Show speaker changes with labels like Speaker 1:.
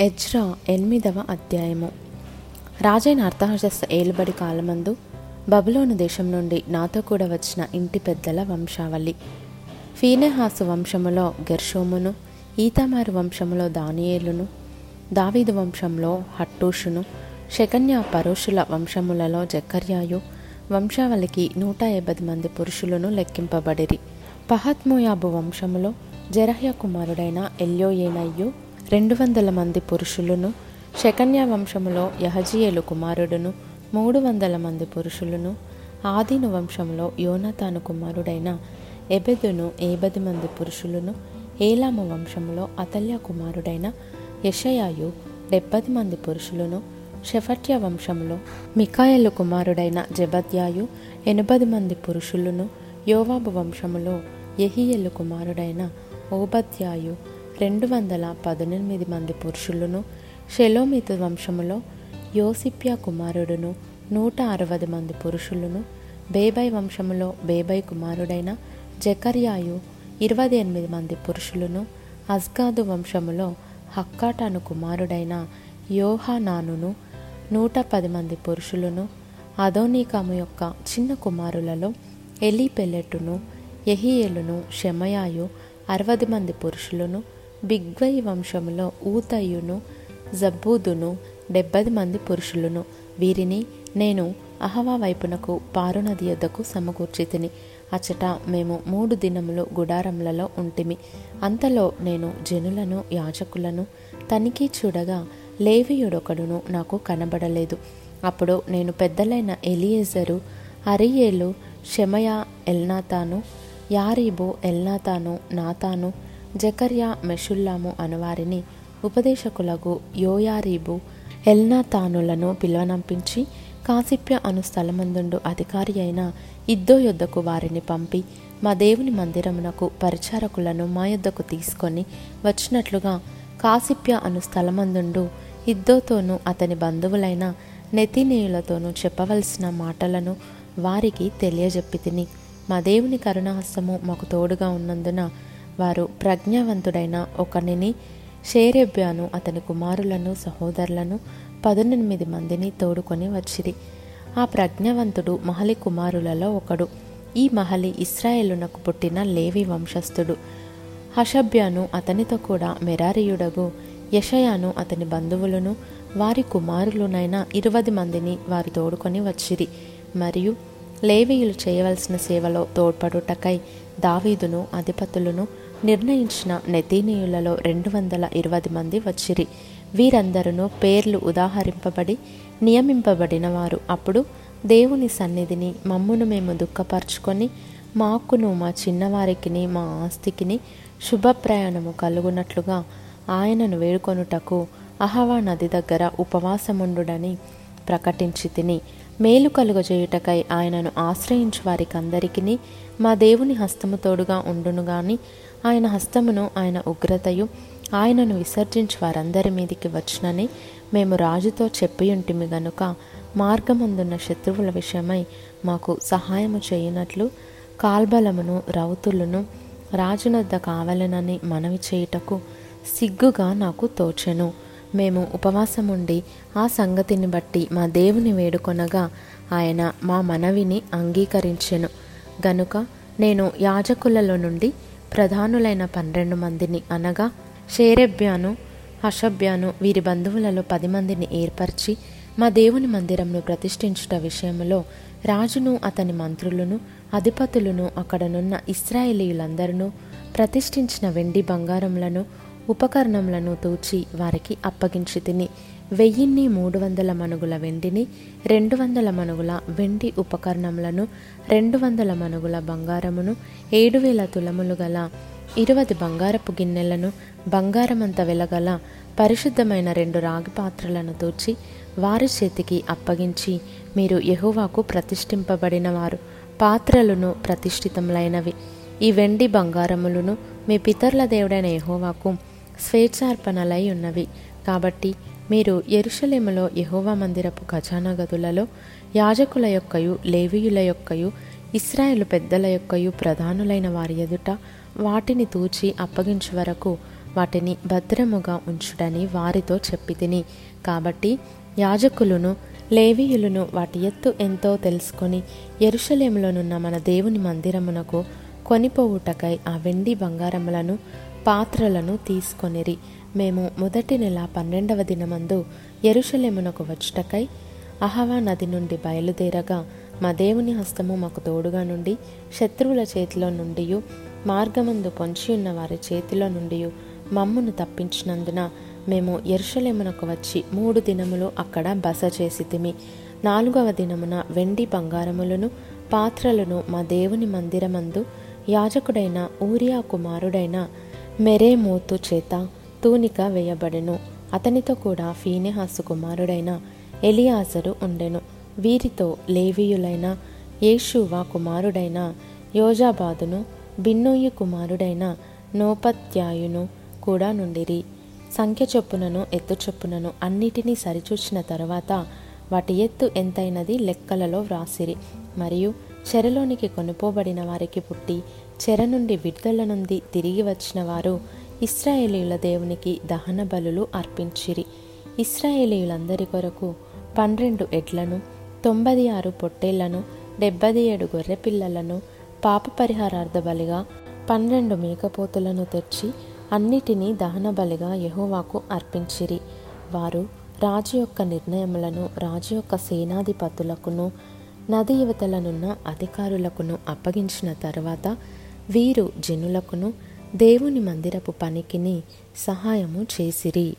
Speaker 1: Ezra ఎనిమిదవ అధ్యాయము. రాజైన అర్థహశస్త ఏలుబడి కాలమందు బబులోను దేశం నుండి నాతో కూడా వచ్చిన ఇంటి పెద్దల వంశావళి. ఫీనెహాసు వంశములో గెర్షోమును ఈతమారు వంశములో దానియేలును దావీదు వంశంలో హట్టూషును శకన్య పరోషుల వంశములలో జక్కర్యాయు వంశావళికి నూట యాభై మంది పురుషులను లెక్కింపబడిరి. పహత్మోయాబు వంశములో జరహ్య కుమారుడైన ఎల్యోయేనయ్యు రెండు వందల మంది పురుషులను శకన్య వంశములో యహజీయేలు కుమారుడును మూడు వందల మంది పురుషులను ఆదిను వంశంలో యోనతాను కుమారుడైన ఎబెదును ఏబది మంది పురుషులను ఏలాము వంశములో అతల్య కుమారుడైన యషయాయు డెబ్బది మంది పురుషులను షెఫట్య వంశంలో మికాయలు కుమారుడైన జబద్యాయు ఎనభది మంది పురుషులను యోవాబు వంశములో యహియలు కుమారుడైన ఓబద్యాయు రెండు వందల పద్దెనిమిది మంది పురుషులను షెలోమిత వంశములో యోసిప్యా కుమారుడును నూట అరవై మంది పురుషులను బేబై వంశములో బేబై కుమారుడైన జకర్యాయు ఇరవై ఎనిమిది మంది పురుషులను అస్గాదు వంశములో హక్కాటాను కుమారుడైన యోహానానును నూట పది మంది పురుషులను అదోనీకాము యొక్క చిన్న కుమారులలో ఎలీ పెల్లెట్టును యహియేలును షెమయాయు అరవై మంది పురుషులను బిగ్వై వంశములో ఊతయును జబ్బూదును డెబ్బది మంది పురుషులను. వీరిని నేను అహవా వైపునకు పారునది యొద్దకు సమకూర్చితిని. అచట మేము మూడు దినములు గుడారములలో ఉంటిమి. అంతలో నేను జనులను యాజకులను తనిఖీ చూడగా లేవియుడొకడును నాకు కనబడలేదు. అప్పుడు నేను పెద్దలైన ఎలియేజరు అరియేలు షెమయా ఎల్నాతాను యారీబు ఎల్నాతాను నాతాను జకర్యా మెషుల్లాము అనువారిని ఉపదేశకులకు యోయారీబు ఎల్నాతానులను పిలువనంపించి కాసిప్య అను స్థలమందుండు అధికారి అయిన ఇద్దో యొద్దకు వారిని పంపి మా దేవుని మందిరమునకు పరిచారకులను మా యొద్దకు తీసుకొని వచ్చినట్లుగా కాసిప్య అను స్థలమందుండు ఇద్దోతోనూ అతని బంధువులైన నెతినేయులతోనూ చెప్పవలసిన మాటలను వారికి తెలియజెప్పి తిని మా దేవుని కరుణాహస్తము మాకు తోడుగా ఉన్నందున వారు ప్రజ్ఞావంతుడైన ఒకనిని షేరెబ్యాను అతని కుమారులను సహోదరులను పదునెనిమిది మందిని తోడుకొని వచ్చిరి. ఆ ప్రజ్ఞావంతుడు మహలి కుమారులలో ఒకడు. ఈ మహలి ఇస్రాయేలునకు పుట్టిన లేవి వంశస్థుడు. హషభ్యాను అతనితో కూడా మెరారియుడగు. యషయాను అతని బంధువులను వారి కుమారులునైన ఇరవై మందిని వారు తోడుకొని వచ్చిరి. మరియు లేవీయులు చేయవలసిన సేవలో తోడ్పడుటకై దావీదును అధిపతులను నిర్ణయించిన నెతీనీయులలో రెండు వందల ఇరవై మంది వచ్చిరి. వీరందరూ పేర్లు ఉదాహరింపబడి నియమింపబడిన వారు. అప్పుడు దేవుని సన్నిధిని మమ్మును మేము దుఃఖపరుచుకొని మాకును మా చిన్నవారికిని మా ఆస్తికిని శుభప్రయాణము కలుగునట్లుగా ఆయనను వేడుకొనుటకు అహవా నది దగ్గర ఉపవాసముండుడని ప్రకటించి తిని మేలు కలుగజేయుటకై ఆయనను ఆశ్రయించు వారికందరికీ మా దేవుని హస్తము తోడుగా ఉండును గాని ఆయన హస్తమును ఆయన ఉగ్రతయు ఆయనను విసర్జించి వారందరి మీదికి వచ్చునని మేము రాజుతో చెప్పియుంటిమి గనుక మార్గమందున్న శత్రువుల విషయమై మాకు సహాయము చేయనట్లు కాల్బలమును రౌతులను రాజునద్ద కావాలనని మనవి చేయుటకు సిగ్గుగా నాకు తోచెను. మేము ఉపవాసముండి ఆ సంగతిని బట్టి మా దేవుని వేడుకొనగా ఆయన మా మనవిని అంగీకరించెను. గనుక నేను యాజకులలో నుండి ప్రధానులైన పన్నెండు మందిని అనగా షేరెబ్యాను హషబ్యాను వీరి బంధువులలో పది మందిని ఏర్పరిచి మా దేవుని మందిరంను ప్రతిష్ఠించుట విషయంలో రాజును అతని మంత్రులను అధిపతులను అక్కడనున్న ఇస్రాయేలీయులందరినూ ప్రతిష్ఠించిన వెండి బంగారములను ఉపకరణములను తూచి వారికి అప్పగించి తిని వెయ్యిన్ని మూడు వందల మనుగుల వెండిని రెండు వందల మనుగుల వెండి ఉపకరణములను రెండు వందల మనుగుల బంగారమును ఏడు వేల తులములు గల ఇరవై బంగారపు గిన్నెలను బంగారమంత వెలగల పరిశుద్ధమైన రెండు రాగి పాత్రలను తూచి వారి చేతికి అప్పగించి మీరు యహోవాకు ప్రతిష్ఠింపబడిన వారు పాత్రలను ప్రతిష్ఠితములైనవి. ఈ వెండి బంగారములను మీ పితరుల దేవుడైన యహోవాకు స్వేచ్ఛార్పణలై ఉన్నవి కాబట్టి మీరు ఎరుషలేములో యహోవా మందిరపు ఖజానా గదులలో యాజకుల యొక్కయు లేవీయుల యొక్కయు ఇస్రాయేలు పెద్దల యొక్కయు ప్రధానులైన వారి ఎదుట వాటిని తూచి అప్పగించు వరకు వాటిని భద్రముగా ఉంచుడని వారితో చెప్పి తిని కాబట్టి యాజకులను లేవీయులను వాటి ఎత్తు ఎంతో తెలుసుకొని ఎరుషలేములోనున్న మన దేవుని మందిరమునకు కొనిపోవుటకై ఆ వెండి బంగారములను పాత్రలను తీసుకొనిరి. మేము మొదటి నెల పన్నెండవ దినమందు ఎరుషలేమునకు వచ్చుటకై అహవా నది నుండి బయలుదేరగా మా దేవుని హస్తము మాకు తోడుగా నుండి శత్రువుల చేతిలో నుండి మార్గమందు పొంచి ఉన్న వారి చేతిలో నుండి మమ్మును తప్పించినందున మేము ఎరుషలేమునకు వచ్చి మూడు దినములు అక్కడ బస చేసి తిమి నాలుగవ దినమున వెండి బంగారములను పాత్రలను మా దేవుని మందిరమందు యాజకుడైన ఊరియా కుమారుడైన మెరేమోతు చేత తూనిక వేయబడెను. అతనితో కూడా ఫీనెహాసు కుమారుడైన ఎలియాజరు ఉండెను. వీరితో లేవీయులైన యేషువా కుమారుడైన యోజాబాదును బిన్నోయి కుమారుడైన నోపత్యాయును కూడా నుండిరి. సంఖ్య చొప్పునను ఎత్తు చొప్పునను అన్నిటినీ సరిచూచిన తర్వాత వాటి ఎత్తు ఎంతైనది లెక్కలలో వ్రాసిరి. మరియు చెరలోనికి కొనుపోబడిన వారికి పుట్టి చెర నుండి విడుదల నుండి తిరిగి వచ్చిన వారు ఇస్రాయేలీల దేవునికి దహన బలులు అర్పించిరి. ఇస్రాయేలీలందరి కొరకు పన్నెండు ఎడ్లను తొంభై ఆరు పొట్టేళ్ళను డెబ్బై ఏడు గొర్రెపిల్లలను పాప పరిహారార్థ బలిగా పన్నెండు మేకపోతులను తెచ్చి అన్నిటినీ దహన బలిగా యహోవాకు అర్పించిరి. వారు రాజు యొక్క నిర్ణయములను రాజు యొక్క సేనాధిపతులకును నది యువతలనున్న అధికారులకును అప్పగించిన తర్వాత వీరు జనులకును దేవుని మందిరపు పనికిని సహాయము చేసిరి.